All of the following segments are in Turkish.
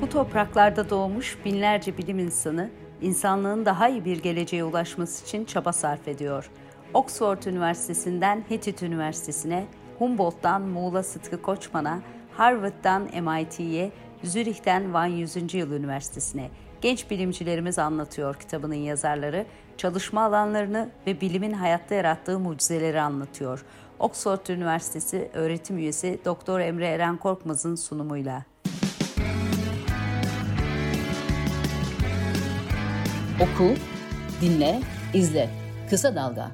Bu topraklarda doğmuş binlerce bilim insanı insanlığın daha iyi bir geleceğe ulaşması için çaba sarf ediyor. Oxford Üniversitesi'nden Hittit Üniversitesi'ne, Humboldt'tan Muğla Sıtkı Koçman'a, Harvard'dan MIT'ye, Zürih'ten Van 100. Yıl Üniversitesi'ne genç bilimcilerimiz anlatıyor kitabının yazarları, çalışma alanlarını ve bilimin hayatta yarattığı mucizeleri anlatıyor. Oxford Üniversitesi öğretim üyesi Doktor Emre Eren Korkmaz'ın sunumuyla. Oku, dinle, izle. Kısa Dalga.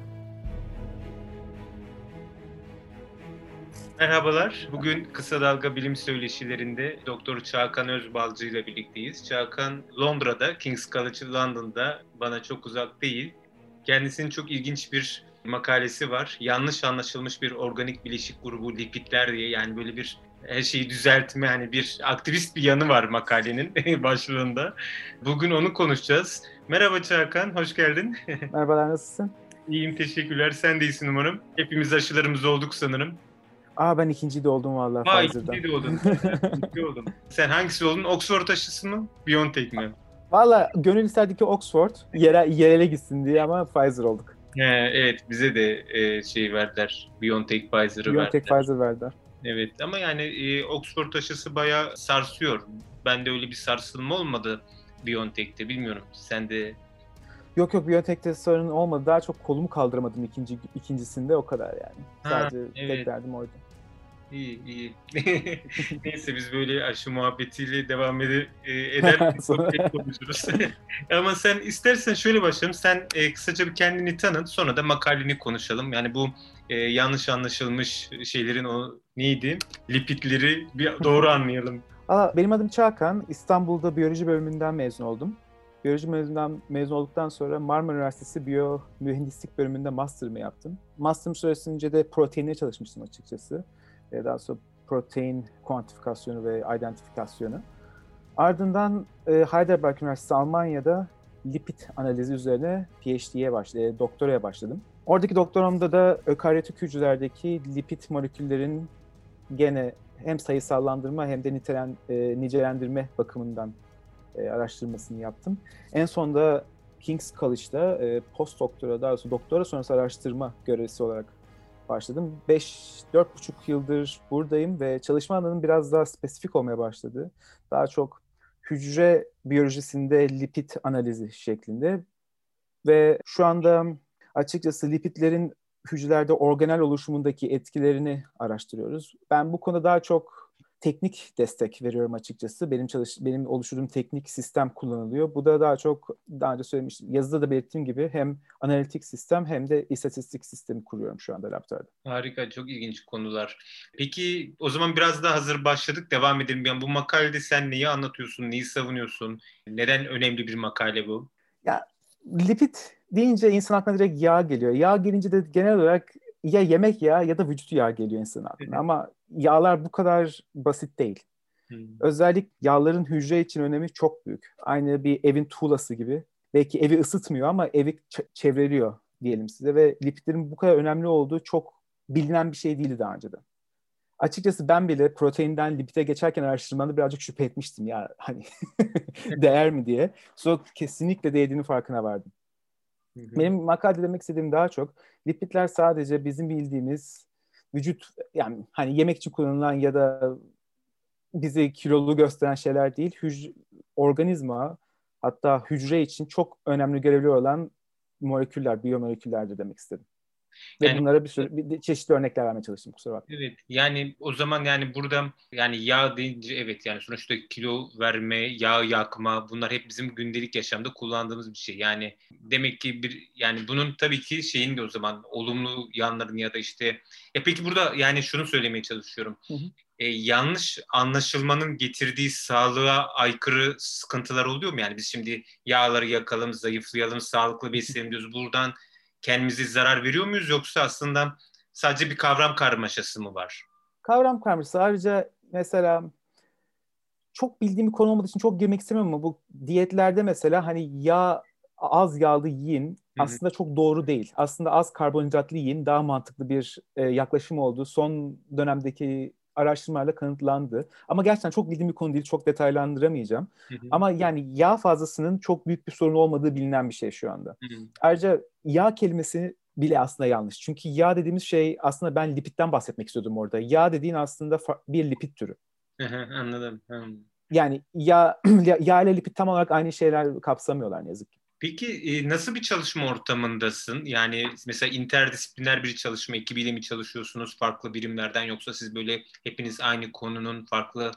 Merhabalar. Bugün Kısa Dalga Bilim Söyleşilerinde Doktor Çağkan Özbalcı ile birlikteyiz. Çağkan Londra'da, King's College London'da bana çok uzak değil. Kendisinin çok ilginç bir makalesi var. Yanlış anlaşılmış bir organik bileşik grubu lipidler diye yani böyle bir her şeyi düzeltme hani bir aktivist bir yanı var makalenin başlığında. Bugün onu konuşacağız. Merhaba Çağkan, hoş geldin. Merhabalar, nasılsın? İyiyim, teşekkürler. Sen de iyisin umarım. Hepimiz aşılarımız olduk sanırım. Aa ben ikinci de oldum valla Pfizer'dan. ikinci de oldun. ikinci oldun. Sen hangisi oldun? Oxford aşısı mı? BioNTech mi? Valla gönül isterdi ki Oxford yere, yerele gitsin diye ama Pfizer olduk. He, evet bize de e, şey verdiler. BioNTech Pfizer'ı BioNTech verdiler. Pfizer verdiler. Evet ama yani e, Oxford aşısı bayağı sarsıyor. Bende öyle bir sarsılma olmadı BioNTech'te bilmiyorum. Sen de Yok yok BioNTech'te sorun olmadı. Daha çok kolumu kaldıramadım ikinci ikincisinde o kadar yani. Ha, Sadece evet. tek derdim oydu. İyi iyi. Neyse biz böyle aşı muhabbetiyle devam ede, e, eder sohbet konuşuruz. Ama sen istersen şöyle başlayalım. Sen e, kısaca bir kendini tanıt sonra da makaleni konuşalım. Yani bu e, yanlış anlaşılmış şeylerin o neydi? Lipidleri bir doğru anlayalım. Aa, benim adım Çağkan. İstanbul'da biyoloji bölümünden mezun oldum. Biyoloji bölümünden mezun olduktan sonra Marmara Üniversitesi Biyo Mühendislik bölümünde master'ımı yaptım. Master'ım süresince de proteinle çalışmıştım açıkçası. Ee, Daha sonra protein kuantifikasyonu ve identifikasyonu. Ardından e, Heidelberg Üniversitesi Almanya'da lipid analizi üzerine PhD'ye başladım, doktoraya başladım. Oradaki doktoramda da ökaryotik hücrelerdeki lipid moleküllerin gene hem sayısallandırma hem de nitelen, e, nicelendirme bakımından e, araştırmasını yaptım. En sonunda King's College'da e, post doktora, daha doğrusu doktora sonrası araştırma görevlisi olarak başladım. 5-4,5 yıldır buradayım ve çalışma alanım biraz daha spesifik olmaya başladı. Daha çok hücre biyolojisinde lipid analizi şeklinde ve şu anda açıkçası lipidlerin hücrelerde organel oluşumundaki etkilerini araştırıyoruz. Ben bu konuda daha çok teknik destek veriyorum açıkçası. Benim çalış benim oluşturduğum teknik sistem kullanılıyor. Bu da daha çok daha önce söylemiştim. Yazıda da belirttiğim gibi hem analitik sistem hem de istatistik sistemi kuruyorum şu anda laboratuvarda. Harika, çok ilginç konular. Peki o zaman biraz daha hazır başladık. Devam edelim. Yani bu makalede sen neyi anlatıyorsun, neyi savunuyorsun? Neden önemli bir makale bu? Ya lipid deyince insan aklına direkt yağ geliyor. Yağ gelince de genel olarak ya yemek yağı ya da vücut yağı geliyor insanın aklına. Ama yağlar bu kadar basit değil. Hmm. Özellikle yağların hücre için önemi çok büyük. Aynı bir evin tuğlası gibi. Belki evi ısıtmıyor ama evi ç- çevreliyor diyelim size ve lipidlerin bu kadar önemli olduğu çok bilinen bir şey değildi daha önceden. Açıkçası ben bile proteinden lipide geçerken araştırmada birazcık şüphe etmiştim ya hani değer mi diye. Sonra kesinlikle değdiğini farkına vardım. Benim makalede demek istediğim daha çok lipidler sadece bizim bildiğimiz vücut yani hani yemek için kullanılan ya da bizi kilolu gösteren şeyler değil. Hücre, organizma hatta hücre için çok önemli görevli olan moleküller, biyomoleküllerdir demek istedim. Ve Yani- bunlara bir sürü bir, çeşitli örnekler vermeye çalıştım kusura bakma. Evet yani o zaman yani burada yani yağ deyince evet yani sonuçta kilo verme, yağ yakma bunlar hep bizim gündelik yaşamda kullandığımız bir şey. Yani demek ki bir yani bunun tabii ki şeyin de o zaman olumlu yanlarını ya da işte ya peki burada yani şunu söylemeye çalışıyorum. Hı hı. E, yanlış anlaşılmanın getirdiği sağlığa aykırı sıkıntılar oluyor mu? Yani biz şimdi yağları yakalım, zayıflayalım, sağlıklı beslenelim diyoruz. Buradan kendimize zarar veriyor muyuz yoksa aslında sadece bir kavram karmaşası mı var? Kavram karmaşası ayrıca mesela çok bildiğim bir konu olmadığı için çok girmek istemiyorum ama bu diyetlerde mesela hani yağ az yağlı yiyin aslında çok doğru değil. Aslında az karbonhidratlı yiyin daha mantıklı bir e, yaklaşım oldu. Son dönemdeki araştırmalarla kanıtlandı. Ama gerçekten çok bildiğim bir konu değil, çok detaylandıramayacağım. Ama yani yağ fazlasının çok büyük bir sorun olmadığı bilinen bir şey şu anda. Ayrıca yağ kelimesi bile aslında yanlış. Çünkü yağ dediğimiz şey aslında ben lipitten bahsetmek istiyordum orada. Yağ dediğin aslında bir lipid türü. Anladım. Yani yağ, yağ ile lipid tam olarak aynı şeyler kapsamıyorlar ne yazık ki. Peki e, nasıl bir çalışma ortamındasın? Yani mesela interdisipliner bir çalışma ekibiyle mi çalışıyorsunuz farklı birimlerden yoksa siz böyle hepiniz aynı konunun farklı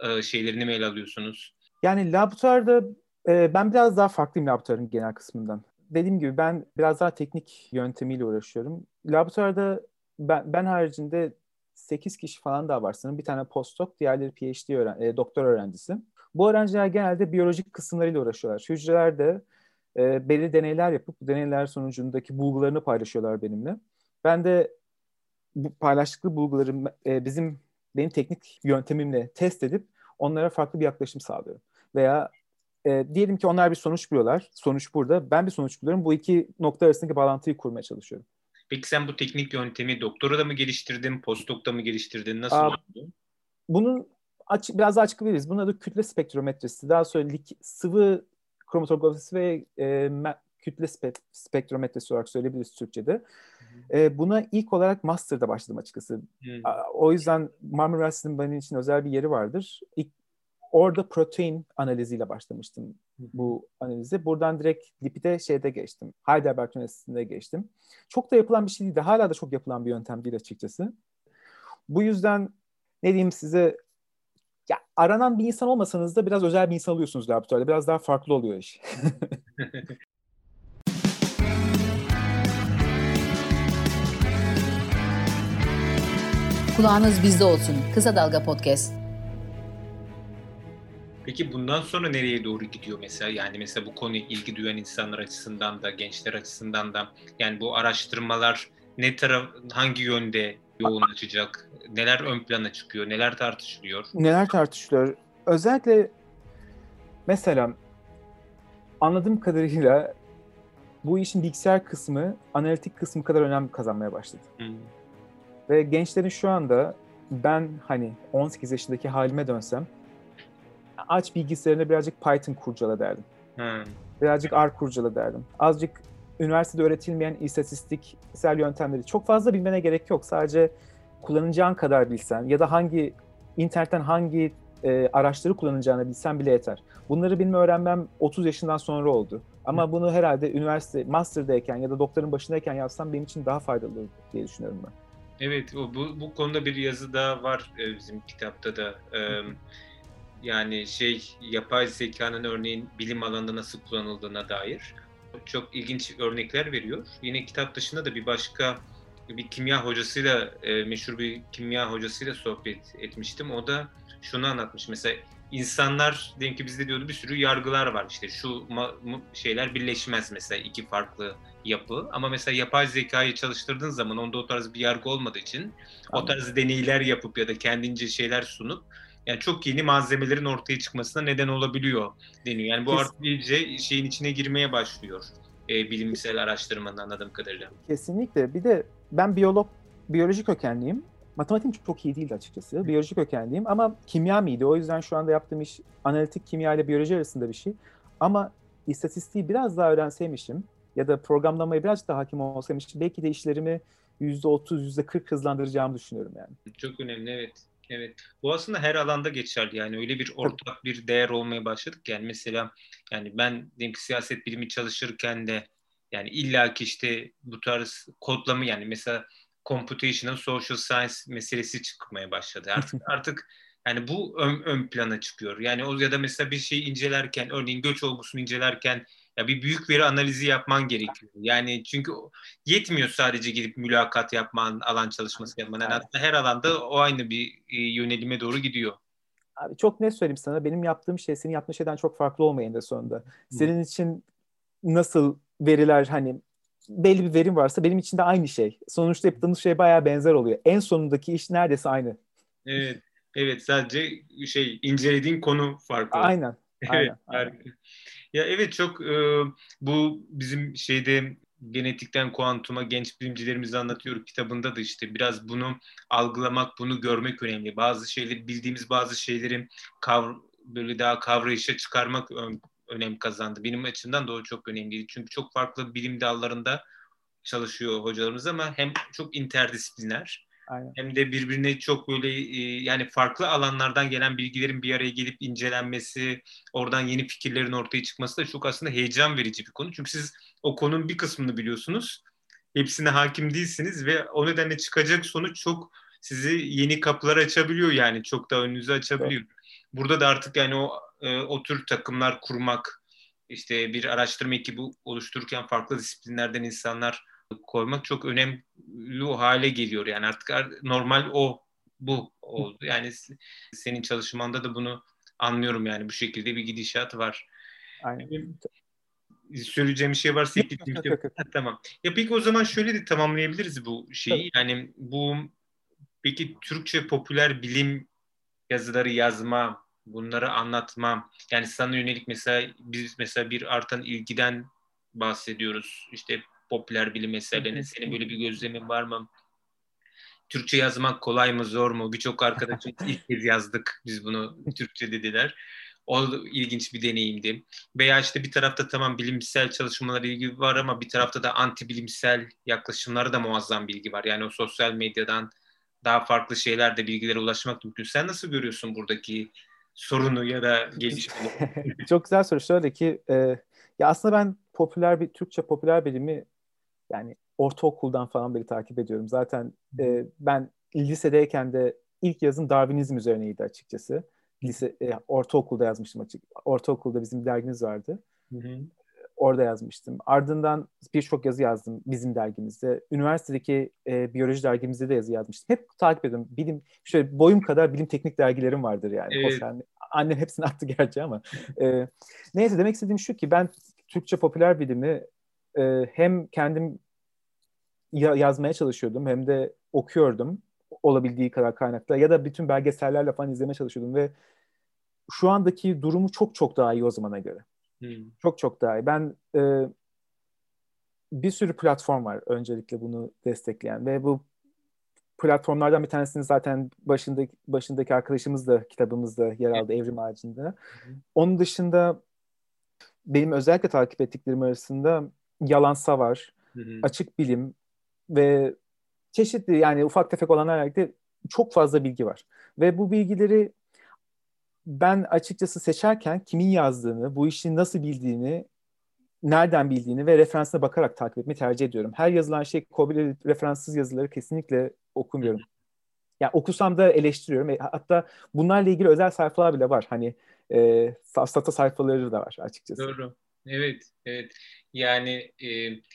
e, şeylerini mi ele alıyorsunuz? Yani laboratuvarda e, ben biraz daha farklıyım laboratuvarın genel kısmından. Dediğim gibi ben biraz daha teknik yöntemiyle uğraşıyorum. Laboratuvarda ben, ben haricinde 8 kişi falan daha var sanırım. Bir tane postdoc, diğerleri PhD öğren doktor öğrencisi. Bu öğrenciler genelde biyolojik kısımlarıyla uğraşıyorlar. Hücrelerde e, belirli deneyler yapıp bu deneyler sonucundaki bulgularını paylaşıyorlar benimle. Ben de bu paylaştıkları bulguları e, bizim benim teknik yöntemimle test edip onlara farklı bir yaklaşım sağlıyorum. Veya e, diyelim ki onlar bir sonuç buluyorlar. Sonuç burada. Ben bir sonuç buluyorum. Bu iki nokta arasındaki bağlantıyı kurmaya çalışıyorum. Peki sen bu teknik yöntemi doktora da mı geliştirdin, postdokta mı geliştirdin? Nasıl Aa, oldu? Bunun açık, biraz daha açık veririz. Bunun adı kütle spektrometresi. Daha sonra lik, sıvı kromatografisi ve e, kütle spe, spektrometresi olarak söyleyebiliriz Türkçe'de. E, buna ilk olarak master'da başladım açıkçası. Hmm. O yüzden Marmara Üniversitesi'nin benim için özel bir yeri vardır. İlk, orada protein analiziyle başlamıştım bu analize. Buradan direkt lipide şeyde geçtim. Heidelberg Üniversitesi'nde geçtim. Çok da yapılan bir şey değildi. Hala da çok yapılan bir yöntem değil açıkçası. Bu yüzden ne diyeyim size ya aranan bir insan olmasanız da biraz özel bir insan oluyorsunuz laboratuvarda. Biraz daha farklı oluyor iş. Kulağınız bizde olsun. Kısa Dalga Podcast. Peki bundan sonra nereye doğru gidiyor mesela? Yani mesela bu konuya ilgi duyan insanlar açısından da, gençler açısından da yani bu araştırmalar ne taraf, hangi yönde yoğunlaşacak? Neler ön plana çıkıyor? Neler tartışılıyor? Neler tartışılıyor? Özellikle mesela anladığım kadarıyla bu işin bilgisayar kısmı analitik kısmı kadar önem kazanmaya başladı. Hmm. Ve gençlerin şu anda ben hani 18 yaşındaki halime dönsem aç bilgisayarına birazcık Python kurcala derdim. Hmm. Birazcık R kurcala derdim. Azıcık üniversitede öğretilmeyen istatistiksel yöntemleri çok fazla bilmene gerek yok. Sadece kullanacağın kadar bilsen ya da hangi internetten hangi e, araçları kullanacağını bilsen bile yeter. Bunları bilme öğrenmem 30 yaşından sonra oldu. Ama Hı. bunu herhalde üniversite, master'dayken ya da doktorun başındayken yapsam benim için daha faydalı olur diye düşünüyorum ben. Evet, o, bu, bu konuda bir yazı da var e, bizim kitapta da. E, yani şey yapay zekanın örneğin bilim alanında nasıl kullanıldığına dair çok ilginç örnekler veriyor. Yine kitap dışında da bir başka bir kimya hocasıyla e, meşhur bir kimya hocasıyla sohbet etmiştim. O da şunu anlatmış. Mesela insanlar diyelim ki bizde diyordu bir sürü yargılar var. İşte şu şeyler birleşmez mesela iki farklı yapı. Ama mesela yapay zekayı çalıştırdığın zaman onda o tarz bir yargı olmadığı için o tarz deneyler yapıp ya da kendince şeyler sunup yani çok yeni malzemelerin ortaya çıkmasına neden olabiliyor deniyor. Yani bu artık iyice şeyin içine girmeye başlıyor e, bilimsel araştırmanın anladığım kadarıyla. Kesinlikle. Bir de ben biyolog, biyoloji kökenliyim. Matematiğim çok iyi değildi açıkçası. Biyoloji kökenliyim ama kimya mıydı? O yüzden şu anda yaptığım iş analitik kimya ile biyoloji arasında bir şey. Ama istatistiği biraz daha öğrenseymişim ya da programlamaya biraz daha hakim olsaymışım belki de işlerimi %30, %40 hızlandıracağımı düşünüyorum yani. Çok önemli evet. Evet. Bu aslında her alanda geçerli. Yani öyle bir ortak bir değer olmaya başladık. Yani mesela yani ben diyelim ki siyaset bilimi çalışırken de yani illaki işte bu tarz kodlama yani mesela computational social science meselesi çıkmaya başladı. Artık artık yani bu ön, ön plana çıkıyor. Yani o ya da mesela bir şey incelerken örneğin göç olgusunu incelerken ya bir büyük veri analizi yapman gerekiyor. Yani çünkü yetmiyor sadece gidip mülakat yapman, alan çalışması yapman. Yani evet. her alanda o aynı bir e, yönelime doğru gidiyor. Abi çok ne söyleyeyim sana. Benim yaptığım şey senin yaptığın şeyden çok farklı olmayın da sonunda. Senin Hı. için nasıl veriler hani belli bir verim varsa benim için de aynı şey. Sonuçta yaptığımız şey bayağı benzer oluyor. En sonundaki iş neredeyse aynı. Evet. Evet sadece şey incelediğin konu farklı. Aynen. Aynen. evet, aynen. Ya evet çok e, bu bizim şeyde genetikten kuantuma genç bilimcilerimiz anlatıyor kitabında da işte biraz bunu algılamak, bunu görmek önemli. Bazı şeyleri bildiğimiz bazı şeyleri kavr böyle daha kavrayışa çıkarmak önem kazandı. Benim açımdan da o çok önemliydi. Çünkü çok farklı bilim dallarında çalışıyor hocalarımız ama hem çok interdisipliner Aynen. hem de birbirine çok böyle e, yani farklı alanlardan gelen bilgilerin bir araya gelip incelenmesi, oradan yeni fikirlerin ortaya çıkması da çok aslında heyecan verici bir konu. Çünkü siz o konunun bir kısmını biliyorsunuz. Hepsine hakim değilsiniz ve o nedenle çıkacak sonuç çok sizi yeni kapılar açabiliyor yani çok da önünüzü açabiliyor. Evet. Burada da artık yani o e, o tür takımlar kurmak, işte bir araştırma ekibi oluştururken farklı disiplinlerden insanlar koymak çok önemli hale geliyor. Yani artık normal o bu oldu. Yani senin çalışmanda da bunu anlıyorum yani bu şekilde bir gidişat var. Aynen. Söyleyeceğim bir şey varsa yok, yok, yok, yok. tamam. Ya peki o zaman şöyle de tamamlayabiliriz bu şeyi. Tabii. Yani bu peki Türkçe popüler bilim yazıları yazma, bunları anlatma. Yani sana yönelik mesela biz mesela bir artan ilgiden bahsediyoruz. İşte popüler bilim meselelerine. Senin böyle bir gözlemin var mı? Türkçe yazmak kolay mı zor mu? Birçok arkadaşım ilk kez yazdık biz bunu Türkçe dediler. O ilginç bir deneyimdi. Veya işte bir tarafta tamam bilimsel çalışmalara ilgi var ama bir tarafta da anti bilimsel yaklaşımlara da muazzam bilgi var. Yani o sosyal medyadan daha farklı şeyler de bilgilere ulaşmak mümkün. Sen nasıl görüyorsun buradaki sorunu ya da gelişmeyi? Çok güzel soru. Şöyle ki e, ya aslında ben popüler bir Türkçe popüler bilimi yani ortaokuldan falan beri takip ediyorum. Zaten e, ben lisedeyken de ilk yazım Darwinizm üzerineydi açıkçası. Lise, e, ortaokulda yazmıştım açık. Ortaokulda bizim dergimiz vardı. Hı hı. Orada yazmıştım. Ardından birçok yazı yazdım bizim dergimizde. Üniversitedeki e, biyoloji dergimizde de yazı yazmıştım. Hep takip ediyorum. Bilim, şöyle boyum kadar bilim teknik dergilerim vardır yani. Evet. yani annem hepsini attı gerçi ama. E, neyse demek istediğim şu ki ben Türkçe popüler bilimi e, hem kendim yazmaya çalışıyordum hem de okuyordum olabildiği kadar kaynakla ya da bütün belgesellerle falan izlemeye çalışıyordum ve şu andaki durumu çok çok daha iyi o zamana göre. Hmm. Çok çok daha iyi. Ben e, bir sürü platform var öncelikle bunu destekleyen ve bu platformlardan bir tanesini zaten başındaki başındaki arkadaşımız da kitabımızda yer aldı Evrim Ağacı'nda. Hı Onun dışında benim özellikle takip ettiklerim arasında Yalansa var, hı hı. Açık Bilim ve çeşitli yani ufak tefek olanlarla birlikte çok fazla bilgi var. Ve bu bilgileri ben açıkçası seçerken kimin yazdığını, bu işi nasıl bildiğini, nereden bildiğini ve referansına bakarak takip etmeyi tercih ediyorum. Her yazılan şey Kobe'li referanssız yazıları kesinlikle okumuyorum. Yani okusam da eleştiriyorum. E, hatta bunlarla ilgili özel sayfalar bile var. Hani e, sayfaları da var açıkçası. Doğru. Evet, evet. Yani e,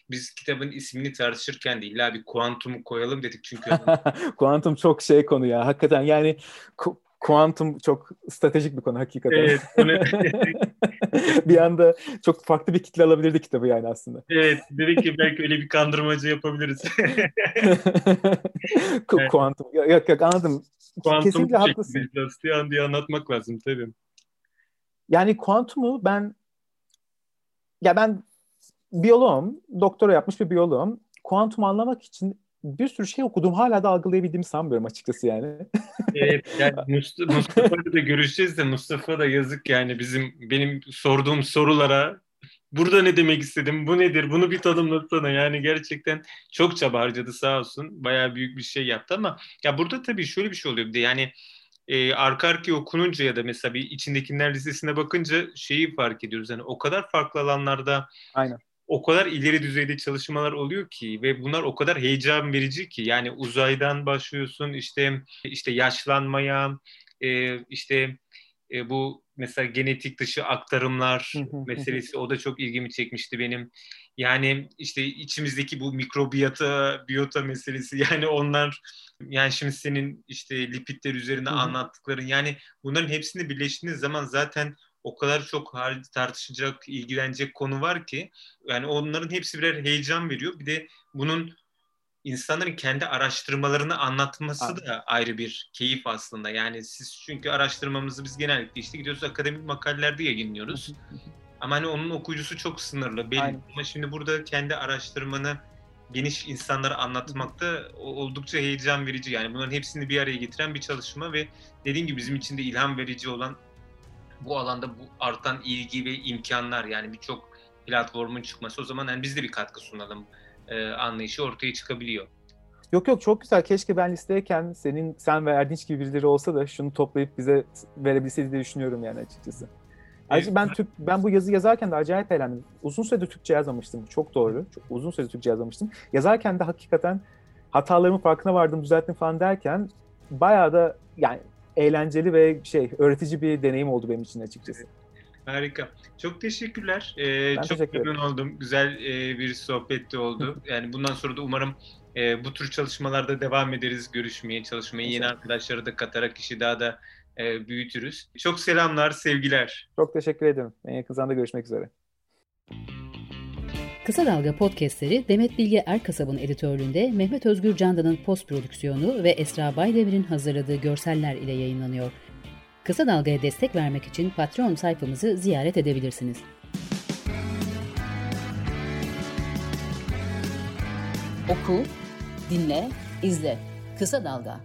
biz kitabın ismini tartışırken de illa bir kuantumu koyalım dedik çünkü. kuantum çok şey konu ya. Hakikaten yani ku- kuantum çok stratejik bir konu hakikaten. Evet. bir anda çok farklı bir kitle alabilirdi kitabı yani aslında. Evet. Dedik ki belki öyle bir kandırmacı yapabiliriz. Ku- kuantum. Yok yok anladım. Kuantum Kesinlikle haklısın. Biraz diye anlatmak lazım tabii. Yani kuantumu ben ya ben biyoloğum, doktora yapmış bir biyoloğum. Kuantum anlamak için bir sürü şey okudum. Hala da algılayabildiğimi sanmıyorum açıkçası yani. evet yani Mustafa, Mustafa'yla da görüşeceğiz de Mustafa da yazık yani bizim benim sorduğum sorulara burada ne demek istedim, bu nedir, bunu bir tanımlasana. Yani gerçekten çok çaba harcadı sağ olsun. Bayağı büyük bir şey yaptı ama ya burada tabii şöyle bir şey oluyor bir de yani e, arka arkaya okununca ya da mesela bir içindekiler listesine bakınca şeyi fark ediyoruz. Yani o kadar farklı alanlarda Aynen. O kadar ileri düzeyde çalışmalar oluyor ki ve bunlar o kadar heyecan verici ki. Yani uzaydan başlıyorsun işte işte yaşlanmaya e, işte e, bu mesela genetik dışı aktarımlar meselesi o da çok ilgimi çekmişti benim. Yani işte içimizdeki bu mikrobiyata, biyota meselesi yani onlar yani şimdi senin işte lipidler üzerine anlattıkların yani bunların hepsini birleştiğiniz zaman zaten o kadar çok tartışacak, ilgilenecek konu var ki yani onların hepsi birer heyecan veriyor. Bir de bunun insanların kendi araştırmalarını anlatması Abi. da ayrı bir keyif aslında. Yani siz çünkü araştırmamızı biz genellikle işte gidiyoruz akademik makalelerde yayınlıyoruz. Ama hani onun okuyucusu çok sınırlı. Belli. Aynen. Ama şimdi burada kendi araştırmanı geniş insanlara anlatmakta oldukça heyecan verici. Yani bunların hepsini bir araya getiren bir çalışma ve dediğim gibi bizim için de ilham verici olan bu alanda bu artan ilgi ve imkanlar yani birçok platformun çıkması o zaman yani biz de bir katkı sunalım e, anlayışı ortaya çıkabiliyor. Yok yok çok güzel. Keşke ben listeyken senin sen ve Erdinç gibi birileri olsa da şunu toplayıp bize verebilseydi diye düşünüyorum yani açıkçası. Ayrıca ben Türk ben bu yazı yazarken de acayip eğlendim. Uzun süredir Türkçe yazmamıştım. Çok doğru. Çok uzun süredir Türkçe yazmamıştım. Yazarken de hakikaten hatalarımın farkına vardım, düzelttim falan derken bayağı da yani eğlenceli ve şey öğretici bir deneyim oldu benim için açıkçası. Harika. Çok teşekkürler. Ee, Ben çok teşekkür memnun oldum. Güzel e, bir sohbetti oldu. Yani bundan sonra da umarım e, bu tür çalışmalarda devam ederiz görüşmeye, çalışmaya. Yeni arkadaşları da katarak işi daha da e, büyütürüz. Çok selamlar, sevgiler. Çok teşekkür ederim. En yakın zamanda görüşmek üzere. Kısa Dalga podcastleri Demet Bilge Erkasab'ın editörlüğünde Mehmet Özgür Candan'ın post prodüksiyonu ve Esra Baydemir'in hazırladığı görseller ile yayınlanıyor. Kısa Dalga'ya destek vermek için Patreon sayfamızı ziyaret edebilirsiniz. Oku, dinle, izle. Kısa Dalga.